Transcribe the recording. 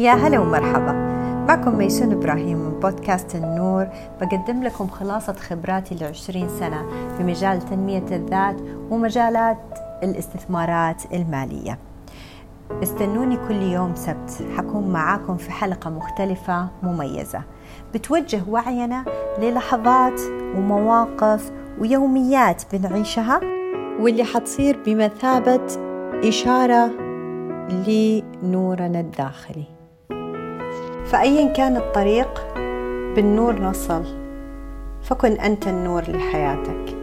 يا هلا ومرحبا. معكم ميسون إبراهيم من بودكاست النور. بقدم لكم خلاصة خبراتي لعشرين سنة في مجال تنمية الذات ومجالات الاستثمارات المالية. استنوني كل يوم سبت. حكون معاكم في حلقة مختلفة مميزة. بتوجه وعينا للحظات ومواقف ويوميات بنعيشها واللي حتصير بمثابة إشارة لنورنا الداخلي. فأيا كان الطريق بالنور نصل فكن أنت النور لحياتك.